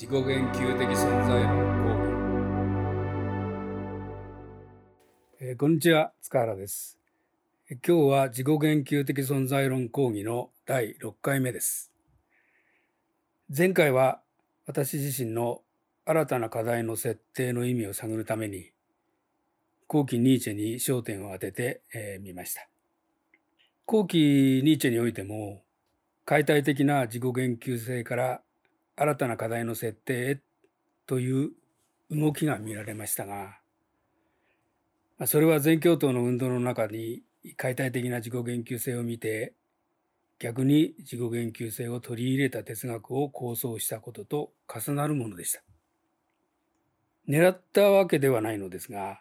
自己言及的存在論講義、えー、こんにちは塚原です。今日は自己言及的存在論講義の第6回目です。前回は私自身の新たな課題の設定の意味を探るために後期ニーチェに焦点を当ててみ、えー、ました。後期ニーチェにおいても解体的な自己言及性から新たな課題の設定へという動きが見られましたがそれは全教頭の運動の中に解体的な自己言及性を見て逆に自己言及性を取り入れた哲学を構想したことと重なるものでした。狙ったわけではないのですが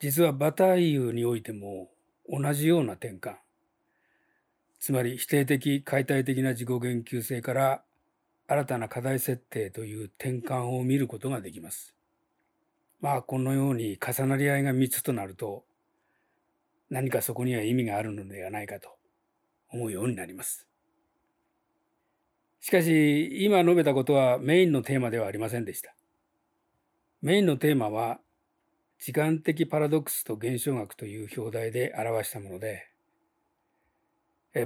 実はバタイユにおいても同じような転換つまり否定的解体的な自己言及性から新たな課題設定という転換を見ることができます。まあこのように重なり合いが3つとなると何かそこには意味があるのではないかと思うようになります。しかし今述べたことはメインのテーマではありませんでした。メインのテーマは時間的パラドックスと現象学という表題で表したもので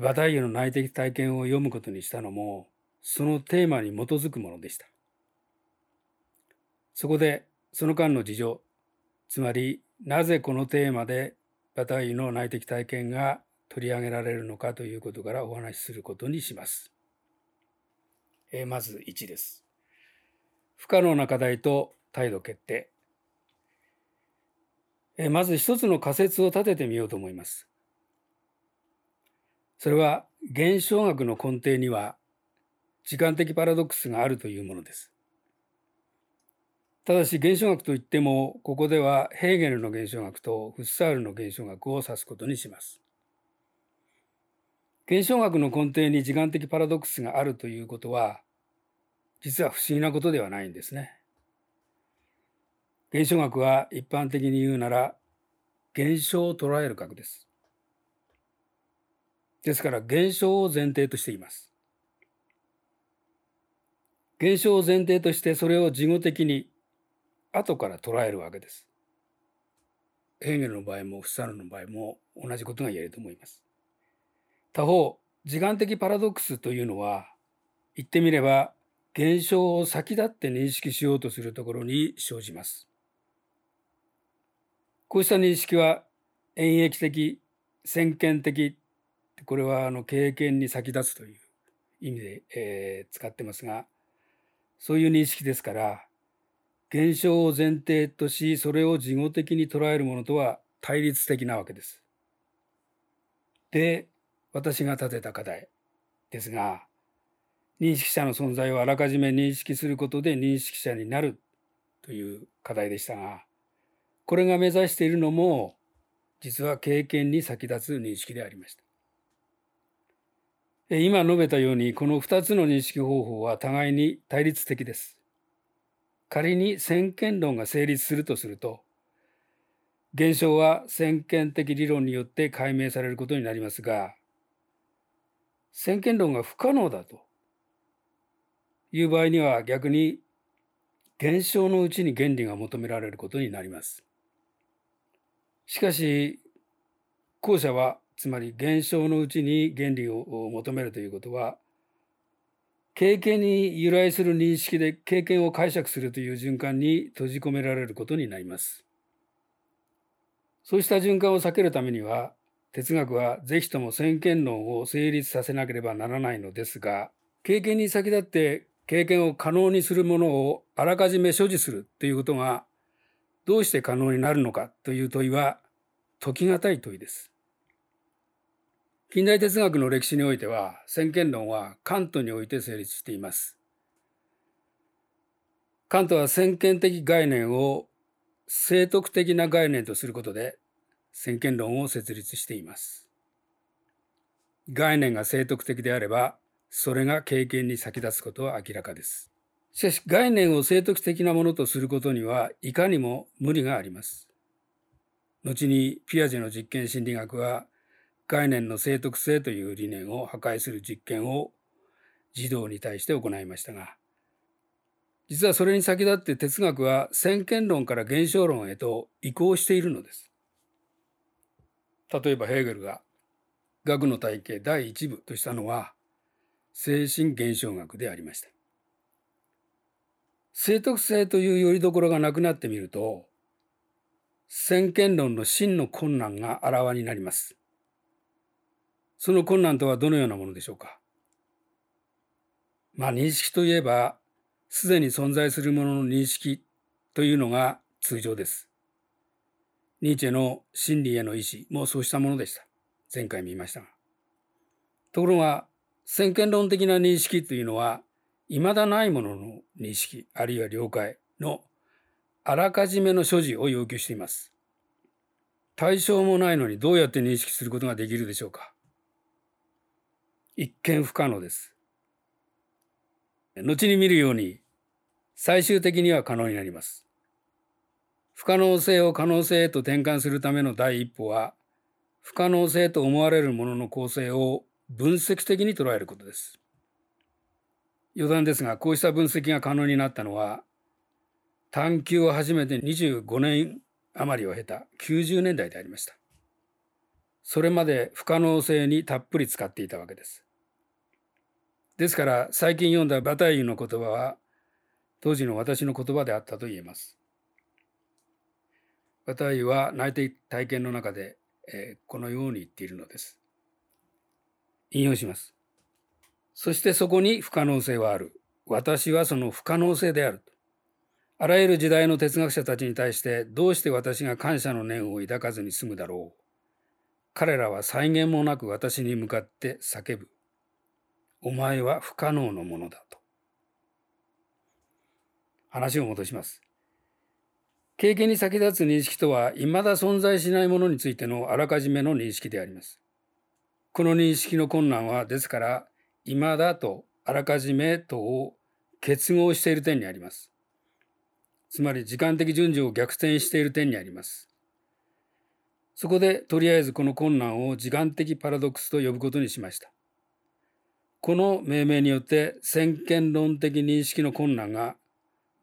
バタイユの内的体験を読むことにしたのもそのテーマに基づくものでした。そこでその間の事情、つまりなぜこのテーマでバタイユの内的体験が取り上げられるのかということからお話しすることにします。えー、まず1です。不可能な課題と態度決定。えー、まず一つの仮説を立ててみようと思います。それは現象学の根底には時間的パラドックスがあるというものです。ただし現象学といってもここではヘーゲルの現象学とフッサールの現象学を指すことにします。現象学の根底に時間的パラドックスがあるということは実は不思議なことではないんですね。現象学は一般的に言うなら現象を捉える学です。ですから現象を前提としています。現象を前提としてそれを事後的に後から捉えるわけです。ヘーゲルの場合もフッサルの場合も同じことが言えると思います。他方時間的パラドックスというのは言ってみれば現象を先立って認識しようとするところに生じます。こうした認識は演繹的先見的これはあの経験に先立つという意味で、えー、使ってますがそういう認識ですから現象を前提としそれを事後的に捉えるものとは対立的なわけです。で私が立てた課題ですが認識者の存在をあらかじめ認識することで認識者になるという課題でしたがこれが目指しているのも実は経験に先立つ認識でありました。今述べたようにこの2つの認識方法は互いに対立的です。仮に先見論が成立するとすると現象は先見的理論によって解明されることになりますが先見論が不可能だという場合には逆に現象のうちに原理が求められることになります。しかし後者はつまり現象のうちに原理を求めるということは経験に由来する認識で経験を解釈するという循環に閉じ込められることになります。そうした循環を避けるためには哲学は是非とも先見論を成立させなければならないのですが経験に先立って経験を可能にするものをあらかじめ所持するということがどうして可能になるのかという問いは解き難い問いです。近代哲学の歴史においては先見論はカントにおいて成立しています。カントは先見的概念を正徳的な概念とすることで先見論を設立しています。概念が正徳的であればそれが経験に先立つことは明らかです。しかし概念を正徳的なものとすることにはいかにも無理があります。後にピアジェの実験心理学は概念の正徳性という理念を破壊する実験を児童に対して行いましたが実はそれに先立って哲学は先見論から現象論へと移行しているのです。例えばヘーゲルが学の体系第一部としたのは精神現象学でありました。正徳性というよりどころがなくなってみると先見論の真の困難があらわになります。その困難とはどのようなものでしょうか？まあ認識といえばすでに存在するものの認識というのが通常です。ニーチェの真理への意志もそうしたものでした。前回見ましたが。ところが、先見論的な認識というのは、未だないものの認識、あるいは了解のあらかじめの所持を要求しています。対象もないのにどうやって認識することができるでしょうか？一見不可能です。後に見るように最終的には可能になります。不可能性を可能性へと転換するための第一歩は不可能性と思われるものの構成を分析的に捉えることです。余談ですがこうした分析が可能になったのは探求を始めて25年余りを経た90年代でありました。それまで不可能性にたっぷり使っていたわけです。ですから最近読んだバタイユの言葉は当時の私の言葉であったと言えます。バタイユは内定体験の中で、えー、このように言っているのです。引用します。そしてそこに不可能性はある。私はその不可能性である。あらゆる時代の哲学者たちに対してどうして私が感謝の念を抱かずに済むだろう。彼らは際限もなく私に向かって叫ぶ。お前は不可能のものだと。話を戻します。経験に先立つ認識とは、未だ存在しないものについてのあらかじめの認識であります。この認識の困難は、ですから、未だとあらかじめとを結合している点にあります。つまり、時間的順序を逆転している点にあります。そこで、とりあえずこの困難を時間的パラドックスと呼ぶことにしました。この命名によって先見論的認識の困難が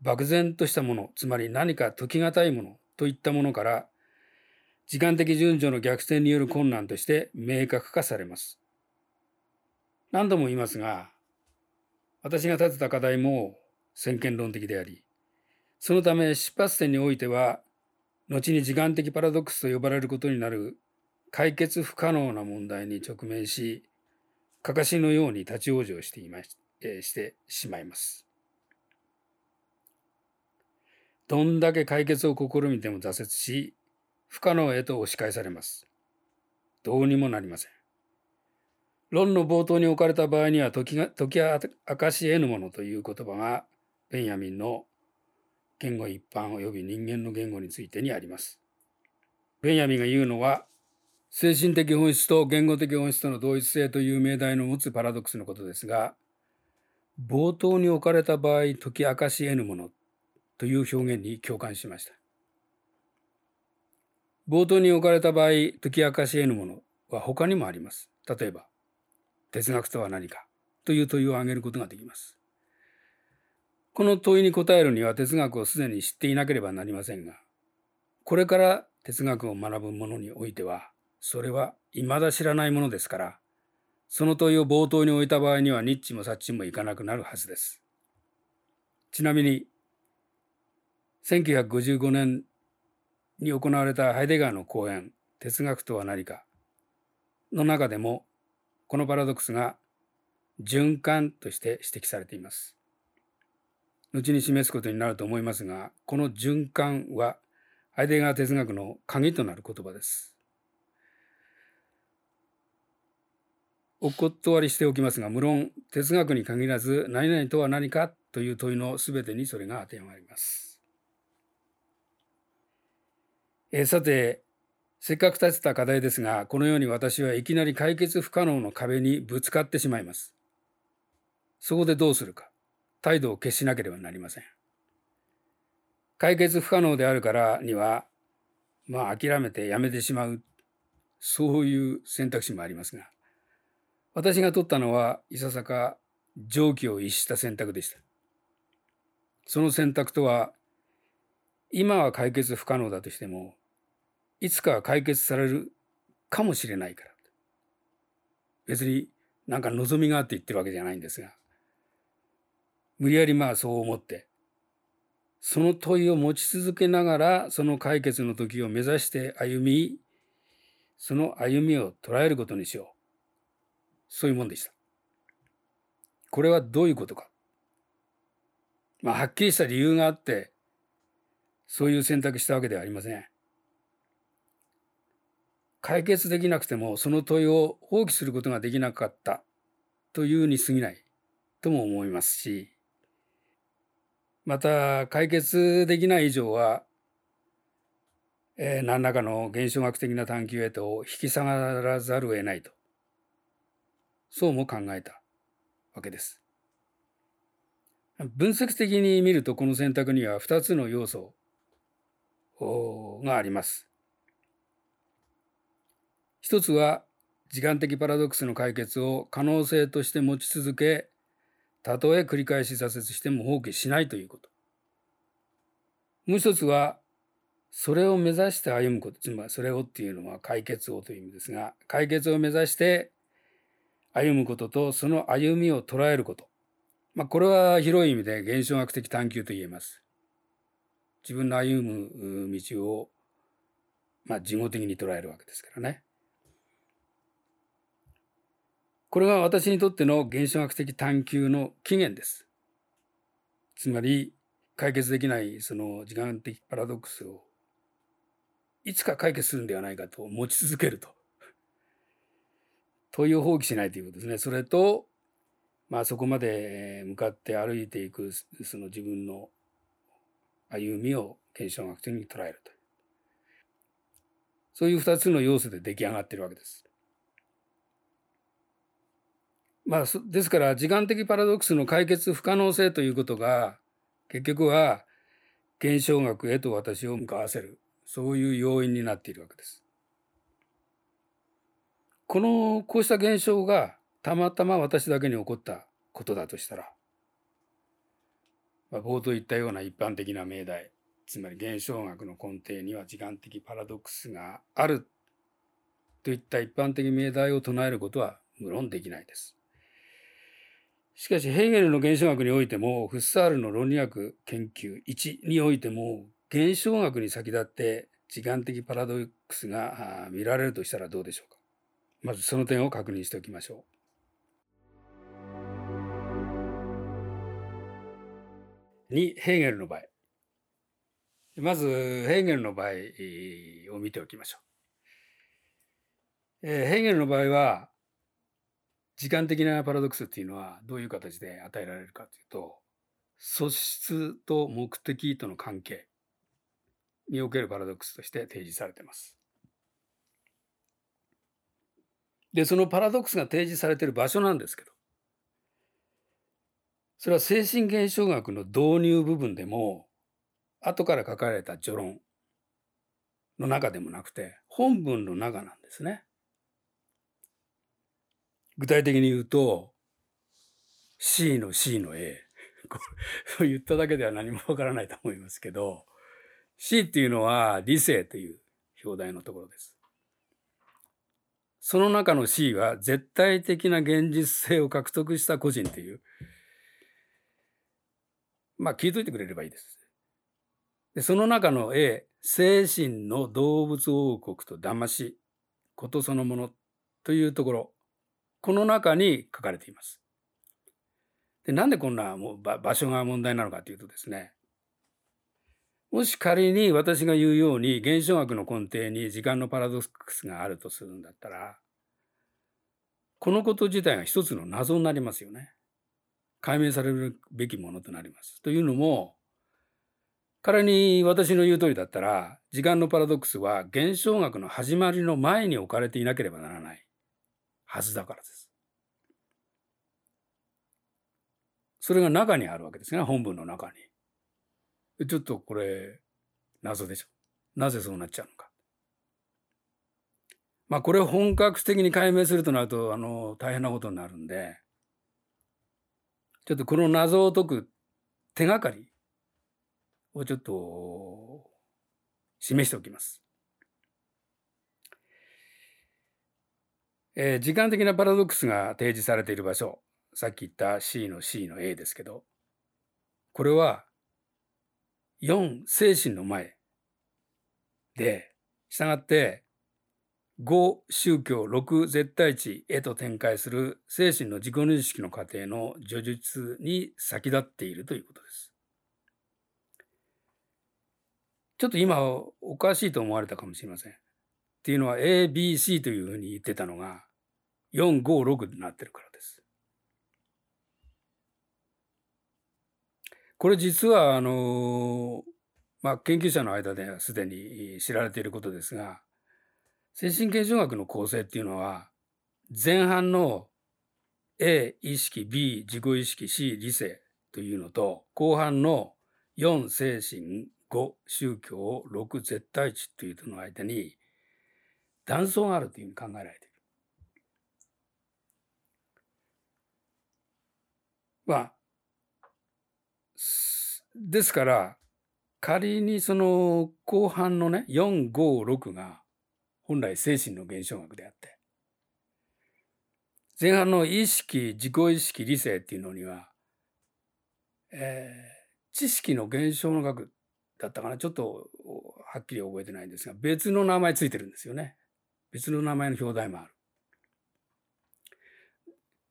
漠然としたものつまり何か解き難いものといったものから時間的順序の逆転による困難として明確化されます。何度も言いますが私が立てた課題も先見論的でありそのため出発点においては後に時間的パラドックスと呼ばれることになる解決不可能な問題に直面しかかしのように立ち往生していまし,、えー、してしまいます。どんだけ解決を試みても挫折し、不可能へと押し返されます。どうにもなりません。論の冒頭に置かれた場合には時が時明かし得ぬものという言葉がベンヤミンの言語一般及び人間の言語についてにあります。ベンヤミンが言うのは精神的本質と言語的本質との同一性という命題の持つパラドックスのことですが冒頭に置かれた場合解き明かし得ぬものという表現に共感しました。冒頭に置かれた場合解き明かし得ぬものは他にもあります。例えば哲学とは何かという問いを挙げることができます。この問いに答えるには哲学をすでに知っていなければなりませんがこれから哲学を学ぶ者においてはそれは未だ知らないものですから、その問いを冒頭に置いた場合にはニッチもサッチもいかなくなるはずです。ちなみに、1955年に行われたハイデガーの講演、哲学とは何かの中でも、このパラドックスが循環として指摘されています。後に示すことになると思いますが、この循環はハイデガー哲学の鍵となる言葉です。お断りしておきますが無論哲学に限らず何々とは何かという問いの全てにそれが当てはまります。えさてせっかく立てた課題ですがこのように私はいきなり解決不可能の壁にぶつかってしまいます。そこでどうするか態度を決しなければなりません。解決不可能であるからにはまあ諦めてやめてしまうそういう選択肢もありますが私が取ったのはいささか常軌を逸した選択でした。その選択とは今は解決不可能だとしてもいつかは解決されるかもしれないから。別になんか望みがあって言ってるわけじゃないんですが。無理やりまあそう思ってその問いを持ち続けながらその解決の時を目指して歩みその歩みを捉えることにしよう。そういうもんでした。これはどういうことか。まあはっきりした理由があってそういう選択したわけではありません。解決できなくてもその問いを放棄することができなかった。というに過ぎない。とも思いますし。また解決できない以上は、えー、何らかの現象学的な探求へと引き下がらざるを得ないと。そうも考えたわけです。分析的に見るとこの選択には2つの要素があります。一つは時間的パラドックスの解決を可能性として持ち続けたとえ繰り返し挫折しても放棄しないということ。もう一つは、それを目指して歩むこと、つまりそれをっていうのは解決をという意味ですが、解決を目指して歩むことと、その歩みを捉えること。まあ、これは広い意味で現象学的探求と言えます。自分の歩む道を、まあ、事後的に捉えるわけですからね。これが私にとっての現象学的探求の起源です。つまり、解決できないその時間的パラドックスをいつか解決するんではないかと持ち続けると。問いを放棄しないということですね。それと、まあそこまで向かって歩いていくその自分の歩みを検証学的に捉えるという。そういう二つの要素で出来上がってるわけです。まあ、ですから時間的パラドックスの解決不可能性ということが結局は現象学へと私を向かわせるそういう要因になっているわけです。このこうした現象がたまたま私だけに起こったことだとしたら、まあ、冒頭言ったような一般的な命題つまり現象学の根底には時間的パラドックスがあるといった一般的命題を唱えることは無論できないです。しかしヘーゲルの現象学においてもフッサールの論理学研究1においても現象学に先立って時間的パラドックスが見られるとしたらどうでしょうか？まずその点を確認しておきましょう。2ヘーゲルの場合まずヘーゲルの場合を見ておきましょう。ヘーゲルの場合は時間的なパラドックスっていうのはどういう形で与えられるかというと素質と目的との関係におけるパラドックスとして提示されています。でそのパラドックスが提示されてる場所なんですけどそれは精神現象学の導入部分でも後から書かれた序論の中でもなくて本文の中なんですね。具体的に言うと C の C の A そう言っただけでは何もわからないと思いますけど C っていうのは理性という表題のところです。その中の C は絶対的な現実性を獲得した個人というまあ聞いといてくれればいいです。でその中の A 精神の動物王国と騙しことそのものというところこの中に書かれています。でなんでこんなもう場所が問題なのかというとですねもし仮に私が言うように現象学の根底に時間のパラドックスがあるとするんだったらこのこと自体が一つの謎になりますよね。解明されるべきものとなります。というのも仮に私の言う通りだったら時間のパラドックスは現象学の始まりの前に置かれていなければならないはずだからです。それが中にあるわけですね、本文の中に。ちょっとこれ、謎でしょ。なぜそうなっちゃうのか。まあこれを本格的に解明するとなると、あの、大変なことになるんで、ちょっとこの謎を解く手がかりをちょっと示しておきます。えー、時間的なパラドックスが提示されている場所、さっき言った C の C の A ですけど、これは4精神の前で、したがって5宗教6絶対値へと展開する精神の自己認識の過程の叙述に先立っているということです。ちょっと今おかしいと思われたかもしれません。っていうのは ABC というふうに言ってたのが456になってるからです。これ実はあのまあ研究者の間ではすでに知られていることですが精神現象学の構成っていうのは前半の A 意識 B 自己意識 C 理性というのと後半の4精神5宗教6絶対値というのの間に断層があるというふうに考えられている。まあですから仮にその後半のね456が本来精神の現象学であって前半の意識自己意識理性っていうのには、えー、知識の現象の学だったかな。ちょっとはっきり覚えてないんですが別の名前ついてるんですよね。別の名前の表題もある。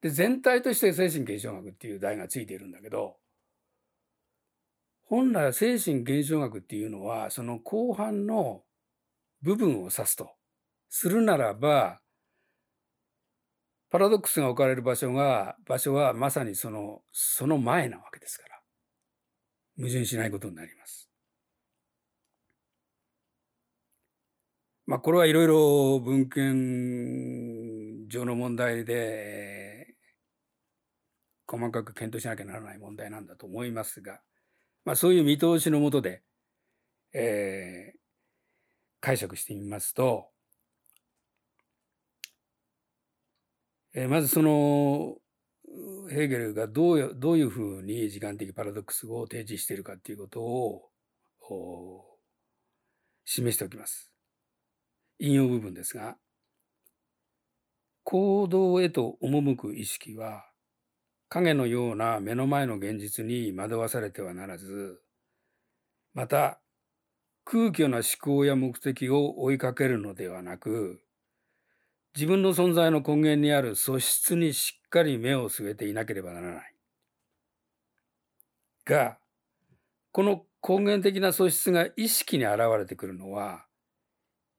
で全体として精神現象学っていう題がついているんだけど本来は精神現象学っていうのはその後半の部分を指すとするならばパラドックスが置かれる場所が場所はまさにそのその前なわけですから矛盾しないことになります。まあこれはいろいろ文献上の問題で細かく検討しなきゃならない問題なんだと思いますがまあ、そういう見通しのもとで、えー、解釈してみますと、えー、まずそのヘーゲルがどうどういうふうに時間的パラドックスを提示しているかということを示しておきます。引用部分ですが、行動へと赴く意識は影のような目の前の現実に惑わされてはならず、また空虚な思考や目的を追いかけるのではなく、自分の存在の根源にある素質にしっかり目を据えていなければならない。が、この根源的な素質が意識に現れてくるのは、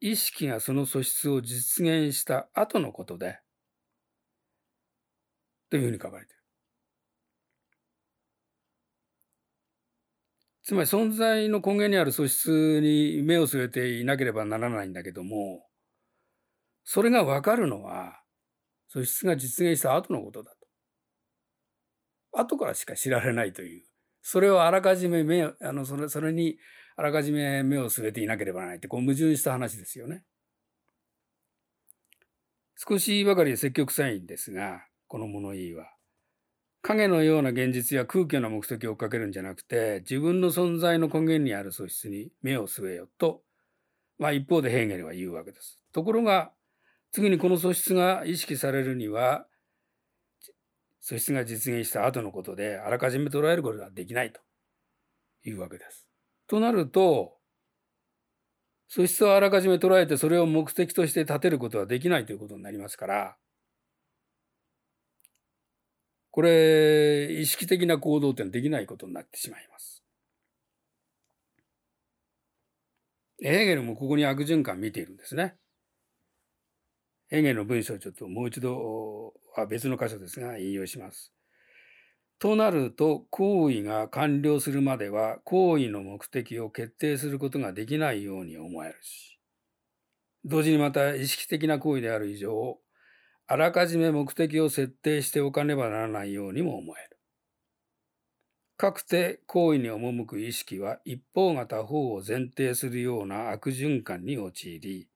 意識がその素質を実現した後のことで、というふうに書かれている。つまり存在の根源にある素質に目を据えていなければならないんだけども、それがわかるのは、素質が実現した後のことだと。後からしか知られないという。それをあらかじめ目あのそれそれにあらかじめ目を据えていなければならないってこう矛盾した話ですよね。少しばかり積極臭いんですがこの物言いは影のような現実や空虚な目的を追っかけるんじゃなくて自分の存在の根源にある素質に目を据えよと、まあ、一方でヘーゲルは言うわけです。ところが次にこの素質が意識されるには素質が実現した後のことであらかじめ捉えることができないというわけです。となると素質をあらかじめ捉えてそれを目的として立てることはできないということになりますからこれ、意識的な行動ってのはできないことになってしまいます。ヘーゲルもここに悪循環見ているんですね。ヘーゲルの文章をちょっともう一度は別の箇所ですが引用します。となると行為が完了するまでは行為の目的を決定することができないように思えるし同時にまた意識的な行為である以上あらかじめ目的を設定しておかねばならないようにも思える。かくて行為に赴く意識は一方が他方を前提するような悪循環に陥り、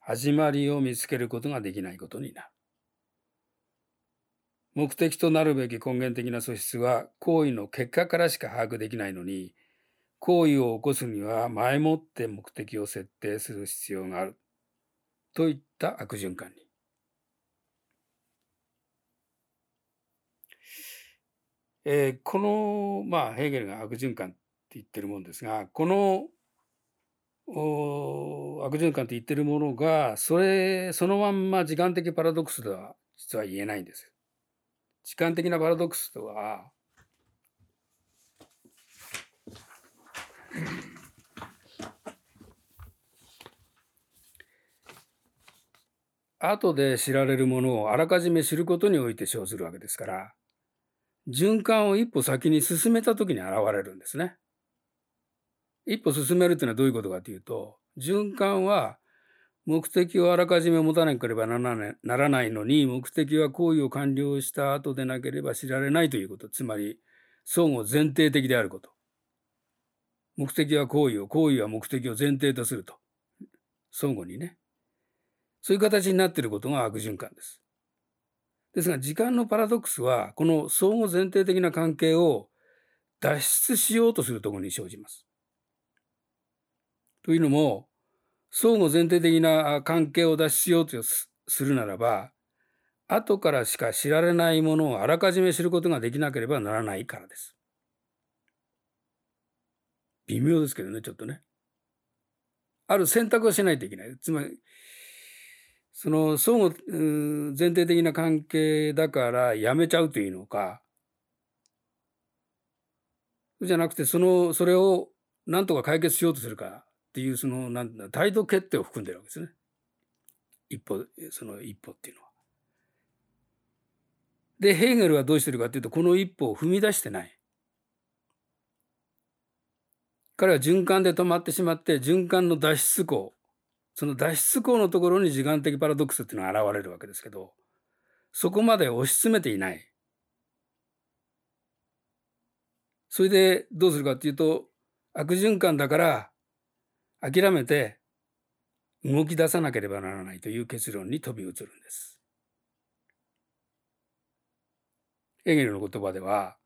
始まりを見つけることができないことになる。目的となるべき根源的な素質は行為の結果からしか把握できないのに、行為を起こすには前もって目的を設定する必要があるといった悪循環に。えー、この、まあ、ヘーゲルが悪循環って言ってるもんですが、この悪循環って言ってるものが、それ、そのまんま時間的パラドックスでは実は言えないんです。時間的なパラドックスとは、後で知られるものをあらかじめ知ることにおいて生ずるわけですから、循環を一歩先に進めた時に現れるんですね。一歩進めるっていうのはどういうことかというと、循環は目的をあらかじめ持たなければならないのに、目的は行為を完了した後でなければ知られないということ。つまり、相互前提的であること。目的は行為を、行為は目的を前提とすると。相互にね。そういう形になっていることが悪循環です。ですが、時間のパラドックスは、この相互前提的な関係を脱出しようとするところに生じます。というのも、相互前提的な関係を脱出しようとするならば、後からしか知られないものをあらかじめ知ることができなければならないからです。微妙ですけどね、ちょっとね。ある選択をしないといけない。つまり、その相互うん前提的な関係だからやめちゃうというのか、じゃなくて、その、それを何とか解決しようとするかっていう、その、なんだ、態度決定を含んでるわけですね。一歩、その一歩っていうのは。で、ヘーゲルはどうしてるかっていうと、この一歩を踏み出してない。彼は循環で止まってしまって、循環の脱出口、その脱出口のところに時間的パラドックスっていうのが現れるわけですけど、そこまで押し詰めていない。それでどうするかっていうと、悪循環だから諦めて動き出さなければならないという結論に飛び移るんです。エゲルの言葉では、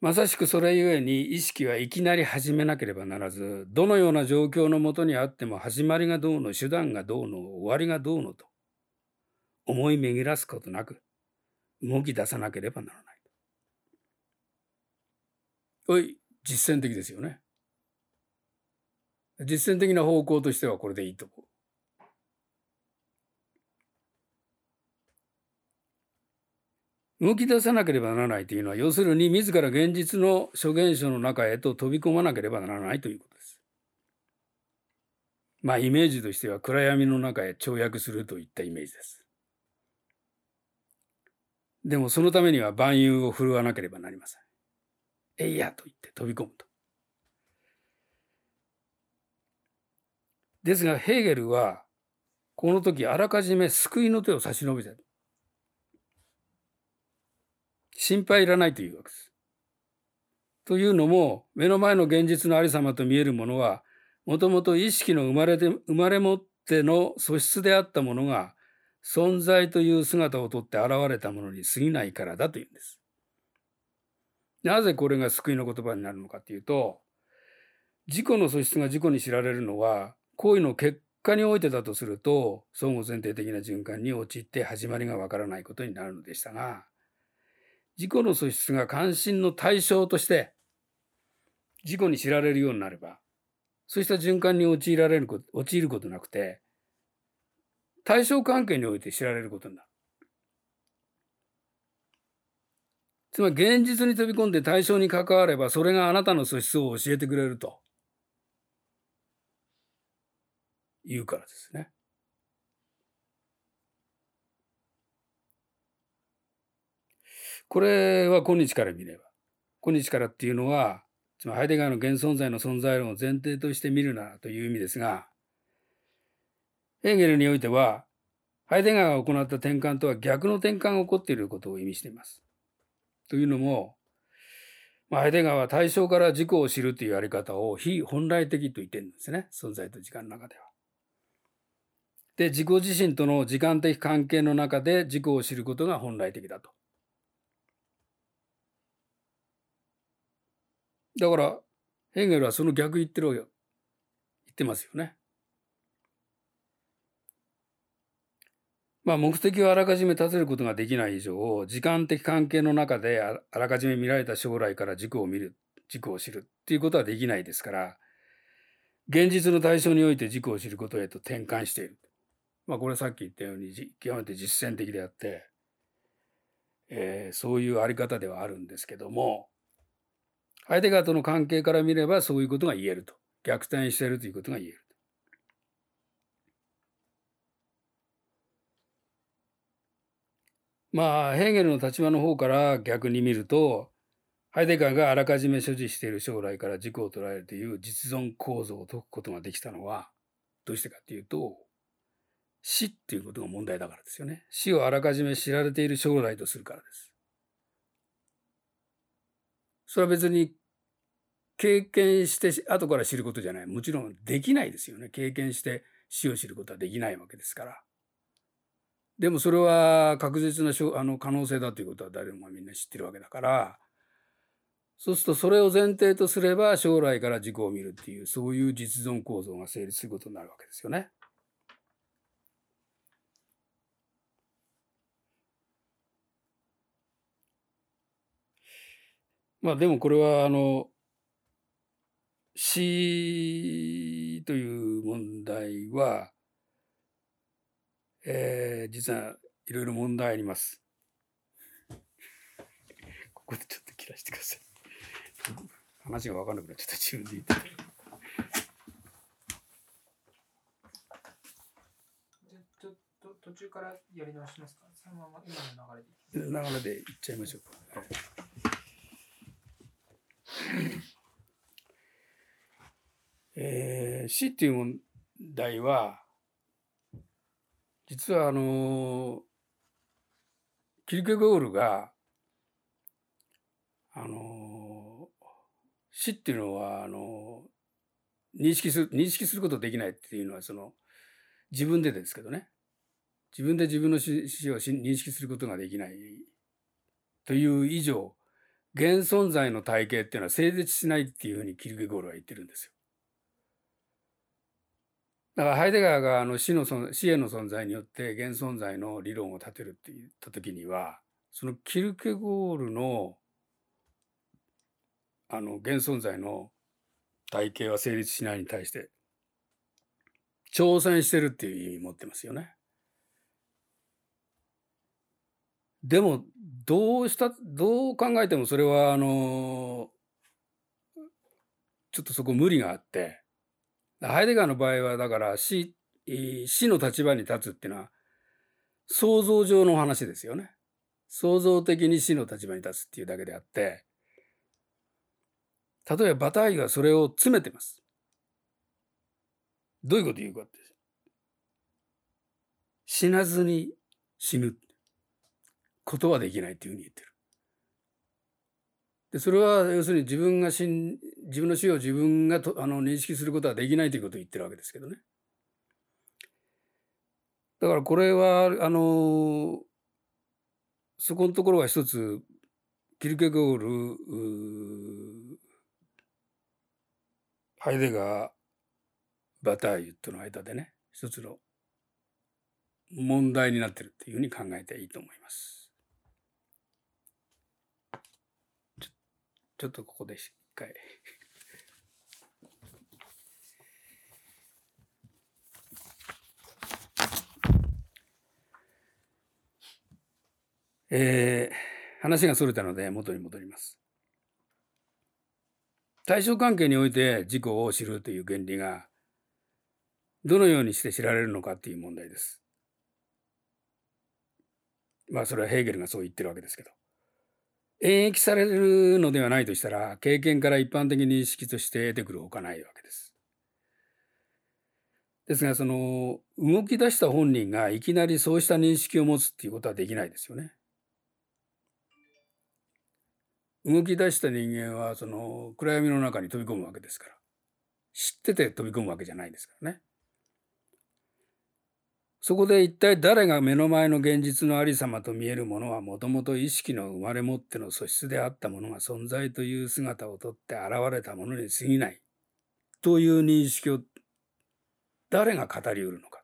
まさしくそれゆえに意識はいきなり始めなければならず、どのような状況のもとにあっても始まりがどうの、手段がどうの、終わりがどうのと、思い巡らすことなく、動き出さなければならない。おい、実践的ですよね。実践的な方向としてはこれでいいと思う。動き出さなければならないというのは、要するに自ら現実の諸現象の中へと飛び込まなければならないということです。まあ、イメージとしては暗闇の中へ跳躍するといったイメージです。でもそのためには万有を振るわなければなりません。えいやと言って飛び込むと。ですが、ヘーゲルは、この時あらかじめ救いの手を差し伸べて心配いらないというわけです。というのも、目の前の現実のありさまと見えるものは、もともと意識の生まれで生まれ持っての素質であったものが、存在という姿をとって現れたものに過ぎないからだというんです。なぜこれが救いの言葉になるのかというと、自己の素質が自己に知られるのは、行為の結果においてだとすると、相互前提的な循環に陥って始まりがわからないことになるのでしたが、自己の素質が関心の対象として自己に知られるようになれば、そうした循環に陥られること、陥ることなくて、対象関係において知られることになる。つまり現実に飛び込んで対象に関われば、それがあなたの素質を教えてくれると。言うからですね。これは今日から見れば。今日からっていうのは、つまりハイデガーの現存在の存在論を前提として見るならという意味ですが、ヘーゲルにおいては、ハイデガーが行った転換とは逆の転換が起こっていることを意味しています。というのも、まあ、ハイデガーは対象から自己を知るというやり方を非本来的と言ってるんですね。存在と時間の中では。で、自己自身との時間的関係の中で自己を知ることが本来的だと。だから、ヘーゲルはその逆言ってるよ。言ってますよね。まあ目的をあらかじめ立てることができない以上、時間的関係の中であらかじめ見られた将来から軸を見る、軸を知るっていうことはできないですから、現実の対象において軸を知ることへと転換している。まあこれさっき言ったように極めて実践的であって、えー、そういうあり方ではあるんですけども、相手方との関係から見ればそういうことが言えると。逆転しているということが言える。まあ、ヘーゲルの立場の方から逆に見ると、ハイデガーがあらかじめ所持している将来から自己を捉えるという実存構造を解くことができたのは、どうしてかっていうと、死っていうことが問題だからですよね。死をあらかじめ知られている将来とするからです。それは別に経験して後から知ることじゃない。もちろんできないですよね。経験して死を知ることはできないわけですから。でもそれは確実なあの可能性だということは誰もがみんな知ってるわけだから、そうするとそれを前提とすれば将来から自己を見るっていうそういう実存構造が成立することになるわけですよね。まあでもこれはあの死という問題は、えー、実はいろいろ問題あります。ここでちょっと切らしてください。話が分かんなくなっちゃった自分で言って。ちょっと途中からやり直しますか？そのまま今の流れで流れでいっちゃいましょうか。はいえー、死っていう問題は実はあのキルケゴールがあの死っていうのはあの認識する認識することできないっていうのはその自分でですけどね自分で自分の死を認識することができないという以上現存在の体系っていうのは成立しないっていうふうにキルケゴールは言ってるんですよ。だからハイデガーがあの死の死への存在によって現存在の理論を立てるって言った時にはそのキルケゴールのあの現存在の体系は成立しないに対して挑戦してるっていう意味持ってますよね。でもどうしたどう考えてもそれはあのちょっとそこ無理があってハイデガーの場合はだから死死の立場に立つっていうのは想像上の話ですよね。創造的に死の立場に立つっていうだけであって例えばバターイはそれを詰めてます。どういうこと言うかって死なずに死ぬ。ことはできないっていうふうに言ってる。でそれは要するに自分が死ん自分の死を自分がとあの認識することはできないということを言ってるわけですけどね。だからこれはあのそこのところは一つキルケゴールハイデガーバターユとの間でね一つの問題になってるっていうふうに考えていいと思います。ちょっとここで一回。えー、話がそれたので元に戻ります。対象関係において自己を知るという原理がどのようにして知られるのかっていう問題です。まあそれはヘーゲルがそう言ってるわけですけど。演繹されるのではないとしたら、経験から一般的認識として得てくるほかないわけです。ですが、その動き出した本人がいきなりそうした認識を持つっていうことはできないですよね。動き出した人間はその暗闇の中に飛び込むわけですから。知ってて飛び込むわけじゃないですからね。そこで一体誰が目の前の現実のありさまと見えるものはもともと意識の生まれ持っての素質であったものが存在という姿をとって現れたものに過ぎないという認識を誰が語りうるのか。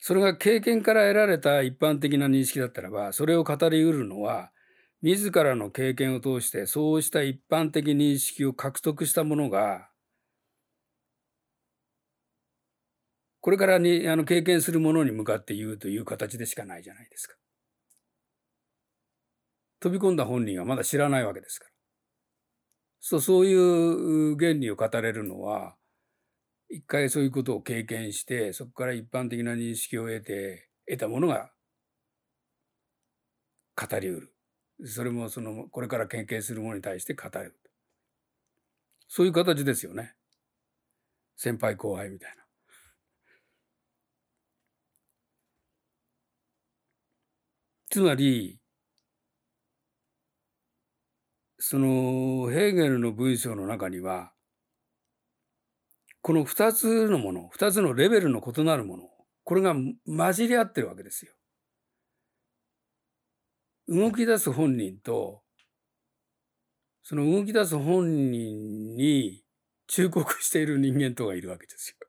それが経験から得られた一般的な認識だったらば、それを語りうるのは、自らの経験を通してそうした一般的認識を獲得したものがこれからにあの経験するものに向かって言うという形でしかないじゃないですか。飛び込んだ本人はまだ知らないわけですから。そうそういう原理を語れるのは、一回そういうことを経験して、そこから一般的な認識を得て、得たものが語りうる。それもその、これから経験するものに対して語る。そういう形ですよね。先輩後輩みたいな。つまり、そのヘーゲルの文章の中には、この二つのもの、二つのレベルの異なるもの、これが混じり合ってるわけですよ。動き出す本人と、その動き出す本人に忠告している人間とがいるわけですよ。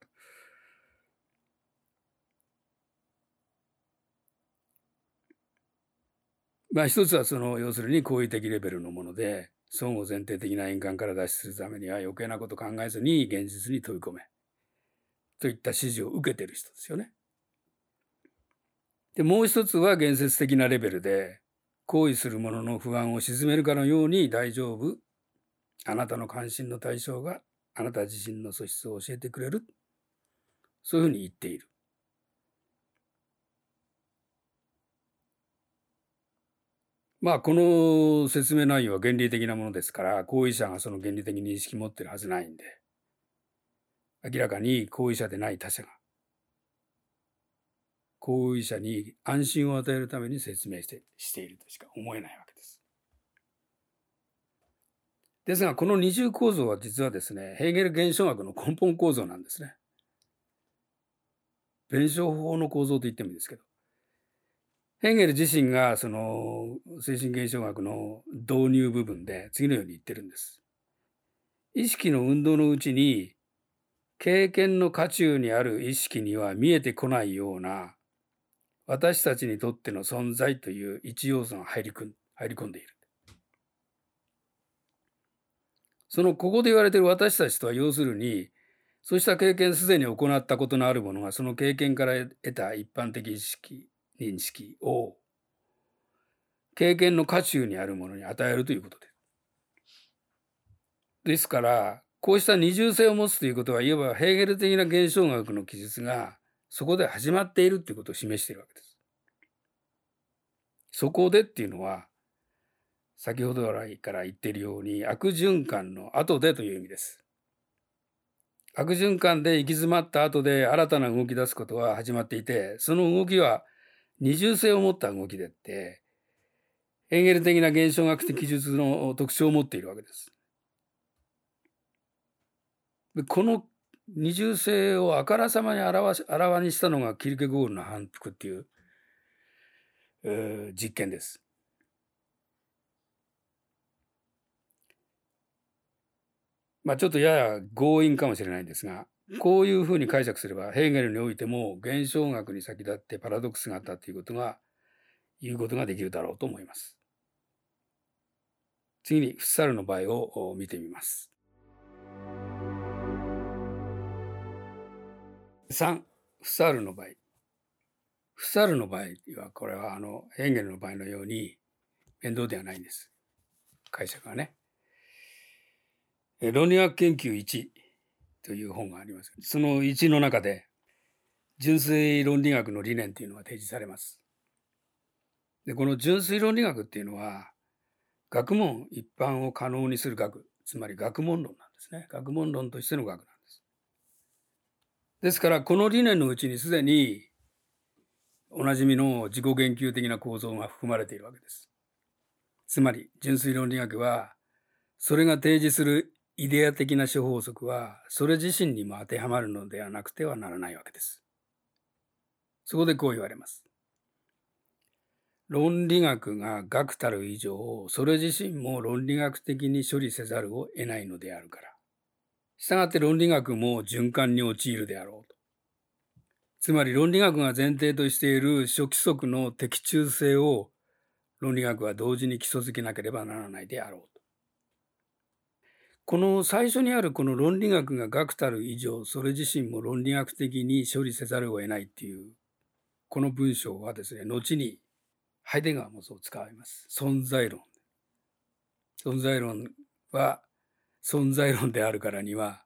まあ一つはその要するに行為的レベルのもので相互前提的な円環から脱出するためには余計なこと考えずに現実に飛び込めといった指示を受けてる人ですよね。でもう一つは現実的なレベルで行為する者の不安を鎮めるかのように大丈夫あなたの関心の対象があなた自身の素質を教えてくれるそういうふうに言っている。まあ、この説明内容は原理的なものですから、行為者がその原理的認識持ってるはずないんで、明らかに行為者でない他者が、行為者に安心を与えるために説明してしているとしか思えないわけです。ですが、この二重構造は実はですね、ヘーゲル現象学の根本構造なんですね。弁証法の構造と言ってもいいですけど。ヘーゲル自身がその精神現象学の導入部分で次のように言ってるんです。意識の運動のうちに経験の渦中にある意識には見えてこないような私たちにとっての存在という一要素が入り入り込んでいる。そのここで言われている私たちとは要するにそうした経験すでに行ったことのあるものがその経験から得た一般的意識認識を経験の渦中にあるものに与えるということです。ですから、こうした二重性を持つということは、いわばヘーゲル的な現象学の記述がそこで始まっているということを示しているわけです。そこでっていうのは、先ほど来から言っているように悪循環の後でという意味です。悪循環で行き詰まった後で新たな動き出すことは始まっていて、その動きは二重性を持った動きでって、エンゲル的な現象学的記述の特徴を持っているわけです。でこの二重性をあからさまに表しあらわにしたのがキルケゴールの反復っていう、えー、実験です。まあちょっとやや強引かもしれないんですが、こういうふうに解釈すれば、ヘーゲルにおいても現象学に先立ってパラドックスがあったということが、言うことができるだろうと思います。次に、フッサルの場合を見てみます。3、フッサルの場合。フッサルの場合は、これはあの、ヘーゲルの場合のように面倒ではないんです。解釈がね。論理学研究1。という本があります。その1の中で、純粋論理学の理念というのが提示されます。で、この純粋論理学っていうのは、学問一般を可能にする学、つまり学問論なんですね。学問論としての学なんです。ですから、この理念のうちにすでに、おなじみの自己言及的な構造が含まれているわけです。つまり、純粋論理学は、それが提示するイデア的な諸法則は、それ自身にも当てはまるのではなくてはならないわけです。そこでこう言われます。論理学が学たる以上、それ自身も論理学的に処理せざるを得ないのであるから。したがって論理学も循環に陥るであろうと。つまり論理学が前提としている諸規則の適中性を論理学は同時に基礎づけなければならないであろうと。この最初にあるこの論理学が学たる以上、それ自身も論理学的に処理せざるを得ないっていう、この文章はですね、後にハイデガーもそう使われます。存在論。存在論は存在論であるからには、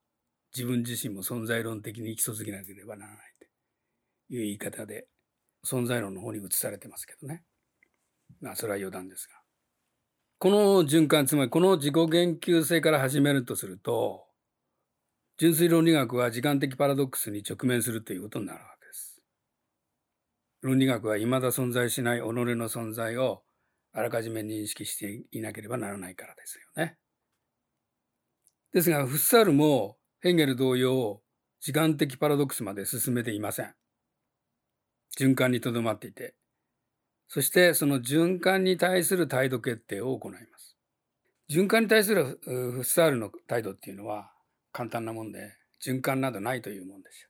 自分自身も存在論的に基礎づけなければならないという言い方で、存在論の方に移されてますけどね。まあ、それは余談ですが。この循環、つまりこの自己言及性から始めるとすると、純粋論理学は時間的パラドックスに直面するということになるわけです。論理学は未だ存在しない己の存在をあらかじめ認識していなければならないからですよね。ですが、フッサールもヘンゲル同様、時間的パラドックスまで進めていません。循環にとどまっていて、そしてその循環に対する態度決定を行います。循環に対するフッサールの態度っていうのは簡単なもんで、循環などないというもんですよ。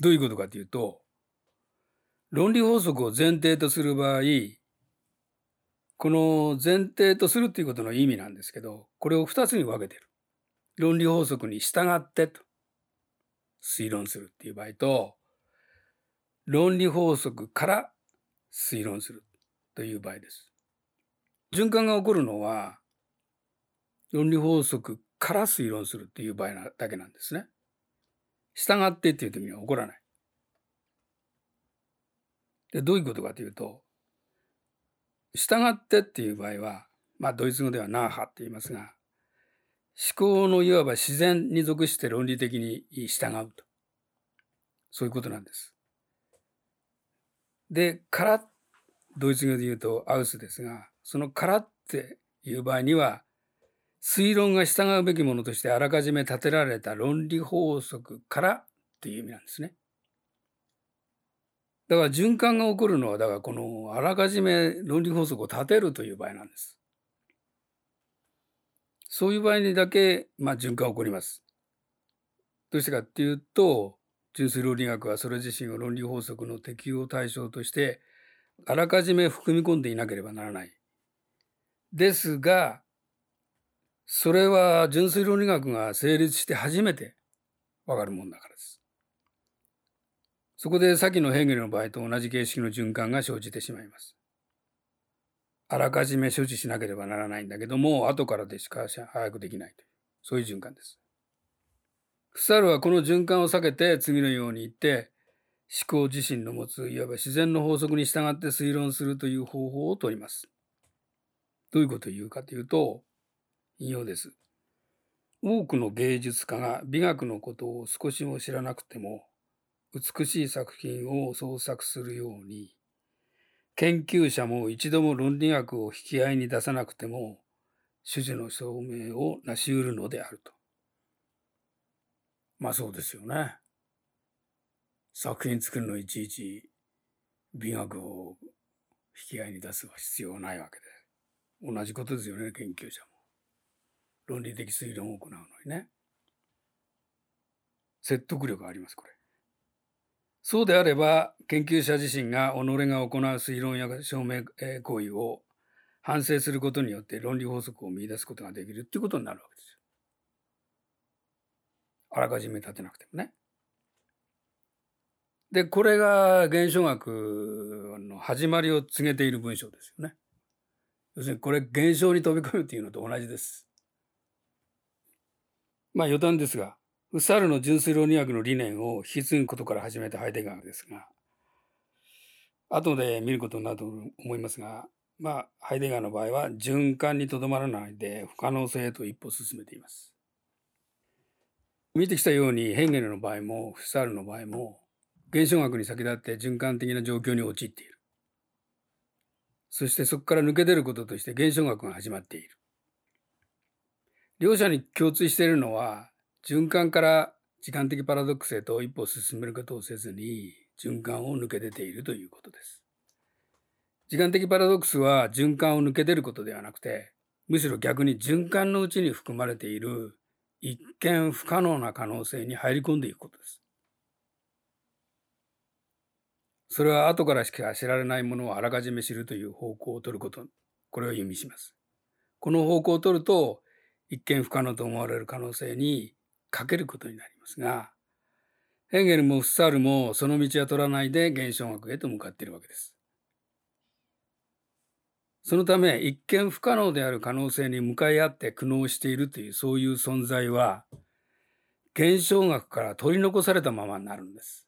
どういうことかというと、論理法則を前提とする場合、この前提とするということの意味なんですけど、これを二つに分けてる。論理法則に従ってと推論するっていう場合と、論理法則から推論するという場合です。循環が起こるのは、論理法則から推論するという場合だけなんですね。従ってっていう時には起こらない。でどういうことかというと、従ってっていう場合は、まあドイツ語ではナーハって言いますが、思考のいわば自然に属して論理的に従うと。そういうことなんです。で、から、ドイツ語で言うとアウスですが、そのからっていう場合には、推論が従うべきものとしてあらかじめ立てられた論理法則からっていう意味なんですね。だから循環が起こるのは、だからこのあらかじめ論理法則を立てるという場合なんです。そういう場合にだけ、まあ、循環が起こります。どうしてかっていうと、純粋論理学はそれ自身を論理法則の適用対象として、あらかじめ含み込んでいなければならない。ですが、それは純粋論理学が成立して初めてわかるもんだからです。そこで先のヘーゲルの場合と同じ形式の循環が生じてしまいます。あらかじめ処置しなければならないんだけども、後からでしか早くできないという、そういう循環です。フサールはこの循環を避けて次のように言って、思考自身の持ついわば自然の法則に従って推論するという方法をとります。どういうことを言うかというと、引用です。多くの芸術家が美学のことを少しも知らなくても、美しい作品を創作するように、研究者も一度も論理学を引き合いに出さなくても、種々の証明を成し得るのであると。まあそうですよね。作品作るのいちいち美学を引き合いに出すは必要ないわけで。同じことですよね、研究者も。論理的推論を行うのにね。説得力あります、これ。そうであれば、研究者自身が己が行う推論や証明行為を反省することによって論理法則を見出すことができるっていうことになるわけです。あらかじめ立てなくてもね。で、これが現象学の始まりを告げている文章ですよね。要するにこれ現象に飛び込むっていうのと同じです。まあ余談ですが、フッサールの純粋論理学の理念を引き継ぐことから始めたハイデガーですが、後で見ることになると思いますが、まあ、ハイデガーの場合は循環にとどまらないで不可能性へと一歩進めています。見てきたようにヘンゲルの場合もフサールの場合も現象学に先立って循環的な状況に陥っている。そしてそこから抜け出ることとして現象学が始まっている。両者に共通しているのは循環から時間的パラドックスへと一歩進めることをせずに循環を抜け出ているということです。時間的パラドックスは循環を抜け出ることではなくてむしろ逆に循環のうちに含まれている一見不可能な可能性に入り込んでいくことです。それは後からしか知られないものをあらかじめ知るという方向を取ること、これを意味します。この方向を取ると、一見不可能と思われる可能性にかけることになりますが、ヘーゲルもフッサールもその道は取らないで現象学へと向かっているわけです。そのため、一見不可能である可能性に向かい合って苦悩しているというそういう存在は、現象学から取り残されたままになるんです。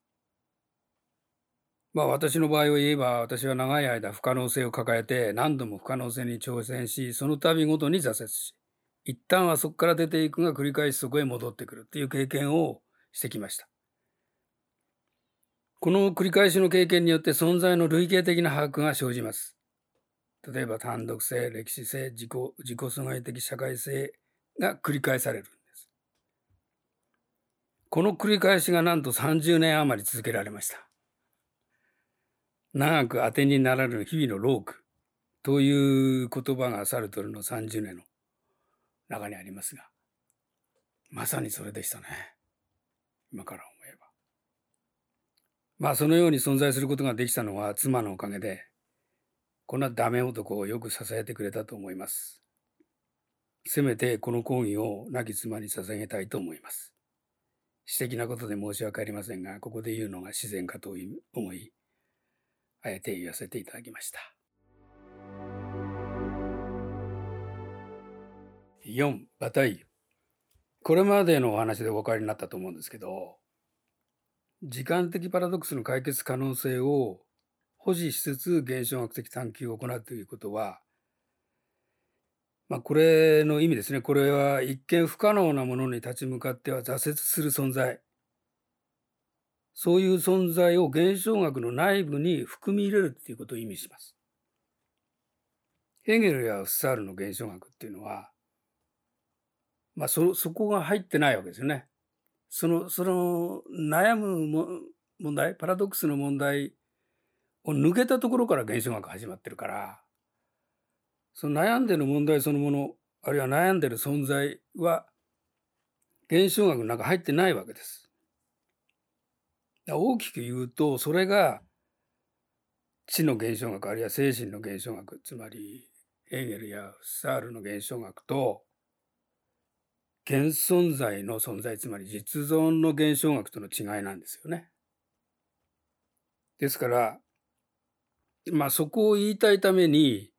まあ私の場合を言えば私は長い間不可能性を抱えて何度も不可能性に挑戦しその度ごとに挫折し一旦はそこから出ていくが繰り返しそこへ戻ってくるという経験をしてきました。この繰り返しの経験によって存在の類型的な把握が生じます。例えば単独性、歴史性、自己自己阻害的社会性が繰り返されるんです。この繰り返しがなんと30年余り続けられました。長く当てになられる日々のロークという言葉がサルトルの30年の中にありますが、まさにそれでしたね。今から思えば。まあそのように存在することができたのは妻のおかげで、こんなダメ男をよく支えてくれたと思います。せめてこの講義を亡き妻に捧げたいと思います。私的なことで申し訳ありませんが、ここで言うのが自然かと思い、あえて言わせていただきました。4バタイユこれまでのお話でお分かりになったと思うんですけど時間的パラドックスの解決可能性を保持しつつ現象学的探求を行うということはまあこれの意味ですねこれは一見不可能なものに立ち向かっては挫折する存在そういう存在を現象学の内部に含み入れるっていうことを意味します。ヘーゲルやフッサールの現象学っていうのは、まあそ、そこが入ってないわけですよね。その、その悩むも問題、パラドックスの問題を抜けたところから現象学始まってるから、その悩んでる問題そのもの、あるいは悩んでる存在は、現象学の中入ってないわけです。大きく言うとそれが知の現象学あるいは精神の現象学つまりエーゲルやフサールの現象学と現存在の存在つまり実存の現象学との違いなんですよね。ですからまあそこを言いたいために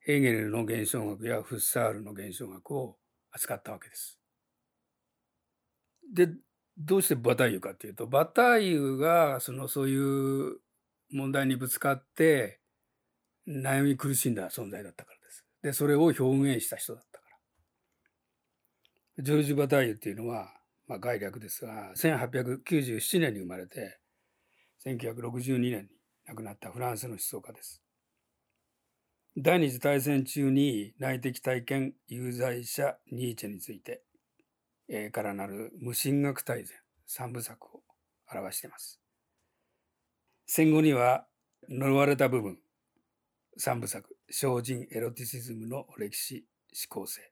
ヘーゲルの現象学やフッサールの現象学を扱ったわけです。でどうしてバタイユかっていうとバタイユがそのそういう問題にぶつかって悩み苦しんだ存在だったからです。でそれを表現した人だったから。ジョルジュ・バタイユっていうのは、まあ、概略ですが1897年に生まれて1962年に亡くなったフランスの思想家です。第二次大戦中に内的体験有罪者ニーチェについてえからなる無神学大全三部作を表しています。戦後には呪われた部分三部作精進エロティシズムの歴史思考性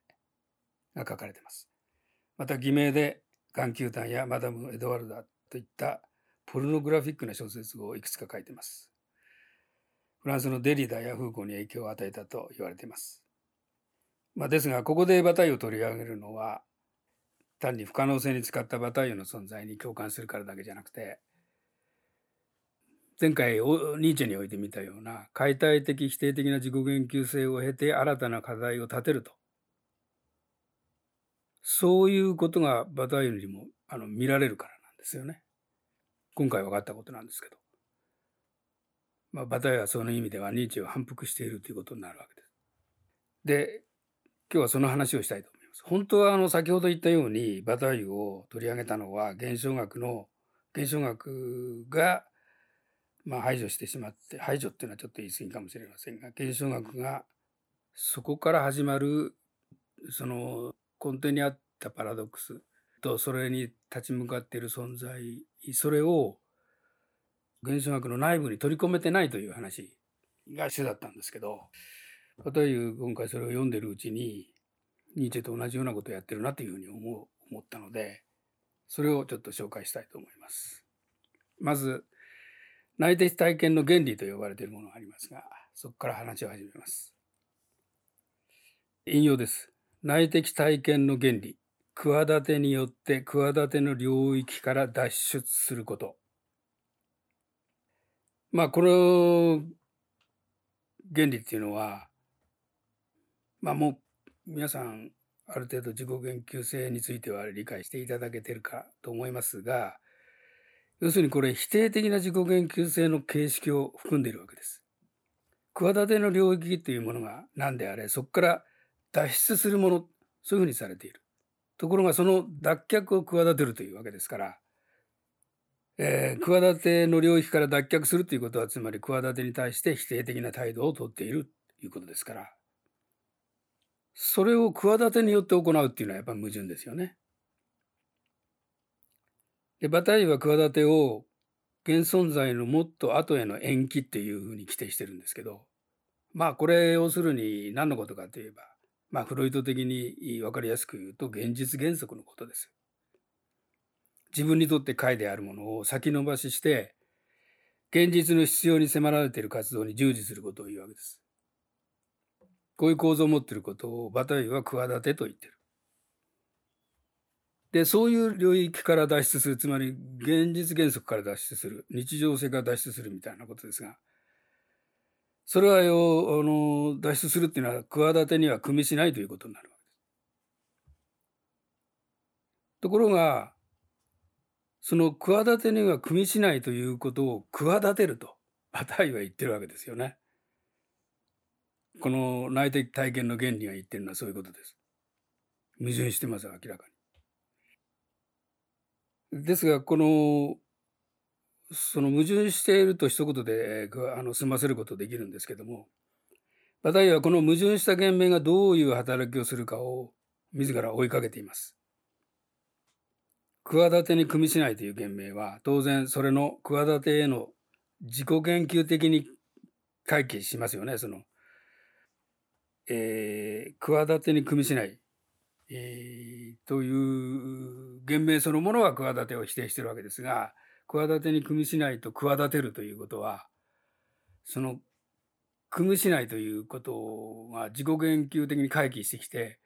が書かれています。また偽名で眼球団やマダム・エドワルダといったポルノグラフィックな小説をいくつか書いています。フランスのデリダやフーコに影響を与えたと言われています。まあ、ですがここでバタイを取り上げるのは単に不可能性に使ったバタイユの存在に共感するからだけじゃなくて前回ニーチェにおいて見たような解体的否定的な自己言及性を経て新たな課題を立てるとそういうことがバタイユにもあの見られるからなんですよね。今回分かったことなんですけど。まあ、バタイはその意味ではニーチェを反復しているということになるわけです。で今日はその話をしたいと思います本当はあの先ほど言ったようにバタイユを取り上げたのは現象学の現象学がまあ排除してしまって排除っていうのはちょっと言い過ぎかもしれませんが現象学がそこから始まるその根底にあったパラドックスとそれに立ち向かっている存在それを現象学の内部に取り込めてないという話が主だったんですけど私今回それを読んでるうちにニーチェと同じようなことをやってるなというふうに思う思ったのでそれをちょっと紹介したいと思います。まず内的体験の原理と呼ばれているものがありますがそこから話を始めます。引用です。内的体験の原理企てによって企ての領域から脱出すること。まあこの原理っていうのはまあもう皆さんある程度自己言及性については理解していただけてるかと思いますが要するにこれ否定的な自己言及性の形式を含んでいるわけです。企ての領域というものが何であれそこから脱出するものそういうふうにされている。ところがその脱却を企てるというわけですから、えー、企ての領域から脱却するということはつまり企てに対して否定的な態度をとっているということですからそれを企てによって行うっていうのはやっぱり矛盾ですよね。でバタイは企てを現存在のもっと後への延期っていうふうに規定してるんですけどまあこれ要するに何のことかといえばまあ、フロイト的に分かりやすく言うと現実原則のことです。自分にとって解であるものを先延ばしして現実の必要に迫られている活動に従事することを言うわけです。こういう構造を持っていることをバタイは企てと言ってる。で、そういう領域から脱出する、つまり現実原則から脱出する、日常性から脱出するみたいなことですが、それはよあの脱出するっていうのは企てには組みしないということになるわけです。ところがその企てには組みしないということを企てるとバタイは言ってるわけですよね。この内的体験の原理が言ってるのはそういうことです。矛盾してます明らかに。ですがこのその矛盾していると一言であの済ませることできるんですけどもバタイはこの矛盾した言明がどういう働きをするかを自ら追いかけています。企てに組みしないという言明は当然それの企てへの自己研究的に回帰しますよね。そのえー、企てに組みしない、えー、という言明そのものは企てを否定してるわけですが企てに組みしないと企てるということはその組みしないということが自己言及的に回帰してきて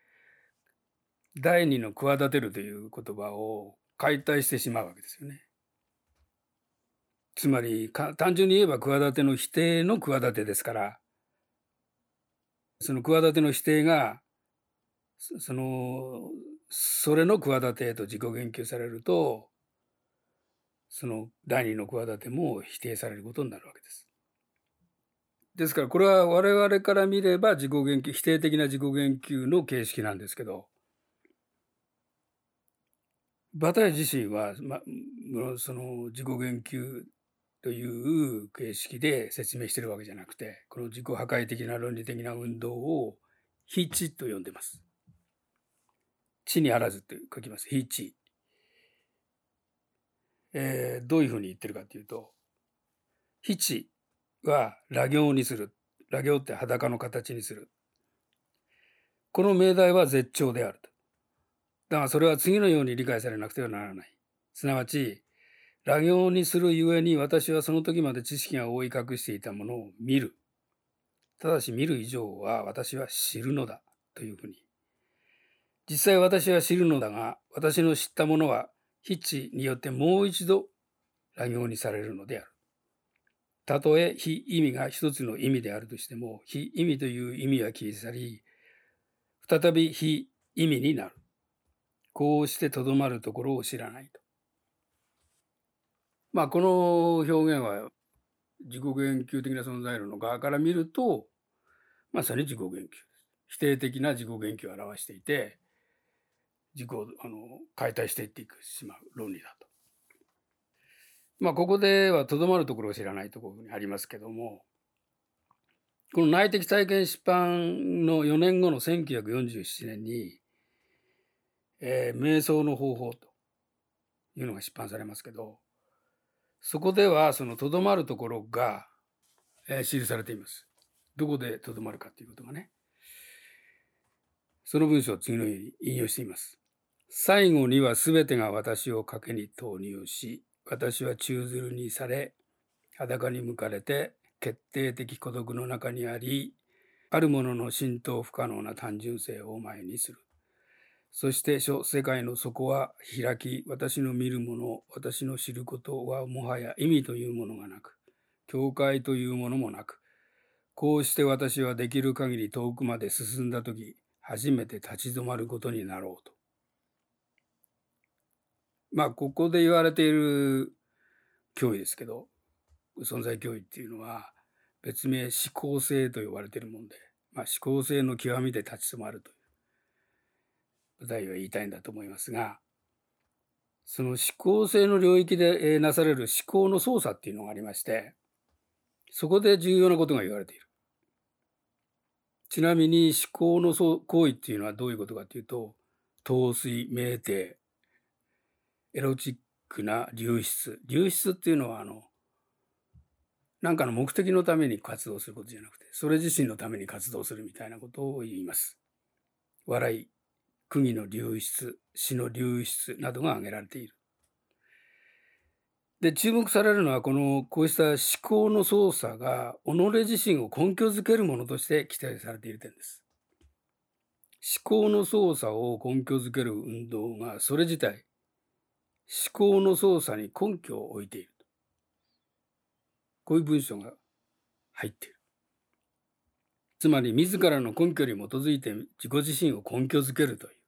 第二の企てるという言葉を解体してしまうわけですよね。つまり単純に言えば企ての否定の企てですからその企ての否定がそのそれの企てへと自己言及されるとその第二の企ても否定されることになるわけです。ですからこれは我々から見れば自己言及否定的な自己言及の形式なんですけどバタイ自身は、ま、その自己言及という形式で説明してるわけじゃなくてこの自己破壊的な論理的な運動を非知と呼んでます。知にあらずって書きます。非知。えー、どういうふうに言ってるかというと、非地は裸行にする。裸行って裸の形にする。この命題は絶頂であると。だからそれは次のように理解されなくてはならない。すなわち、裸行にするゆえに私はその時まで知識が覆い隠していたものを見る。ただし見る以上は私は知るのだというふうに。実際私は知るのだが、私の知ったものは筆致によってもう一度乱行にされるのである。たとえ非意味が一つの意味であるとしても、非意味という意味は消え去り、再び非意味になる。こうしてとどまるところを知らないと。まあこの表現は自己言及的な存在論の側から見ると、まさに自己言及です。否定的な自己言及を表していて、自己あの解体していってしまう論理だと。まあここではとどまるところを知らないところにありますけどもこの内的体験出版の4年後の1947年にえー、瞑想の方法というのが出版されますけど、そこではそのとどまるところが、えー、記されています。どこでとどまるかということがね。その文章を次のように引用しています。最後には全てが私を賭けに投入し、私は宙づるにされ、裸に向かれて決定的孤独の中にあり、あるものの浸透不可能な単純性を前にする。そして諸世界の底は開き、私の見るもの、私の知ることはもはや意味というものがなく、境界というものもなく、こうして私はできる限り遠くまで進んだとき、初めて立ち止まることになろうと。まあ、ここで言われている脅威ですけど、存在脅威っていうのは、別名思考性と呼ばれているもんで、まあ、思考性の極みで立ち止まるという舞台は言いたいんだと思いますが、その思考性の領域でなされる思考の操作っていうのがありまして、そこで重要なことが言われている。ちなみに思考の行為っていうのはどういうことかというと、陶酔、酩酊、エロチックな流出。流出っていうのは、あの、何かの目的のために活動することじゃなくて、それ自身のために活動するみたいなことを言います。笑い、釘の流出、死の流出などが挙げられている。で、注目されるのは、この、こうした思考の操作が、己自身を根拠づけるものとして期待されている点です。思考の操作を根拠づける運動が、それ自体、思考の操作に根拠を置いている。こういう文章が入っている。つまり、自らの根拠に基づいて自己自身を根拠づけるという。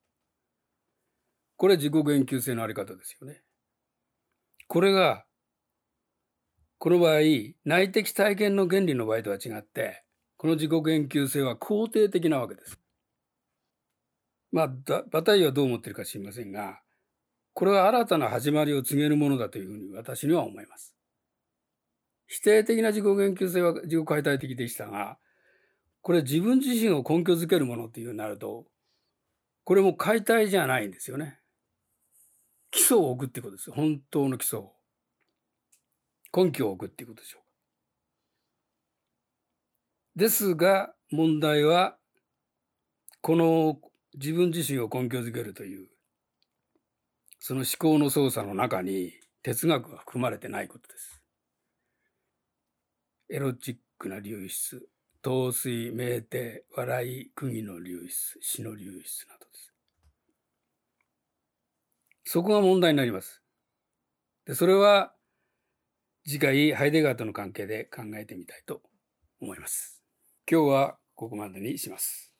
これ自己言及性のあり方ですよね。これが、この場合、内的体験の原理の場合とは違って、この自己言及性は肯定的なわけです。まあ、バタイはどう思ってるか知りませんが、これは新たな始まりを告げるものだというふうに私には思います。否定的な自己言及性は自己解体的でしたが、これ自分自身を根拠づけるものっていうようになると、これも解体じゃないんですよね。基礎を置くってことです。本当の基礎を。根拠を置くっていうことでしょうか。ですが、問題は、この自分自身を根拠づけるという、その思考の操作の中に哲学が含まれてないことです。エロチックな流出、陶酔、酩酊、笑い、釘の流出、死の流出など。そこが問題になります。でそれは次回ハイデガーとの関係で考えてみたいと思います。今日はここまでにします。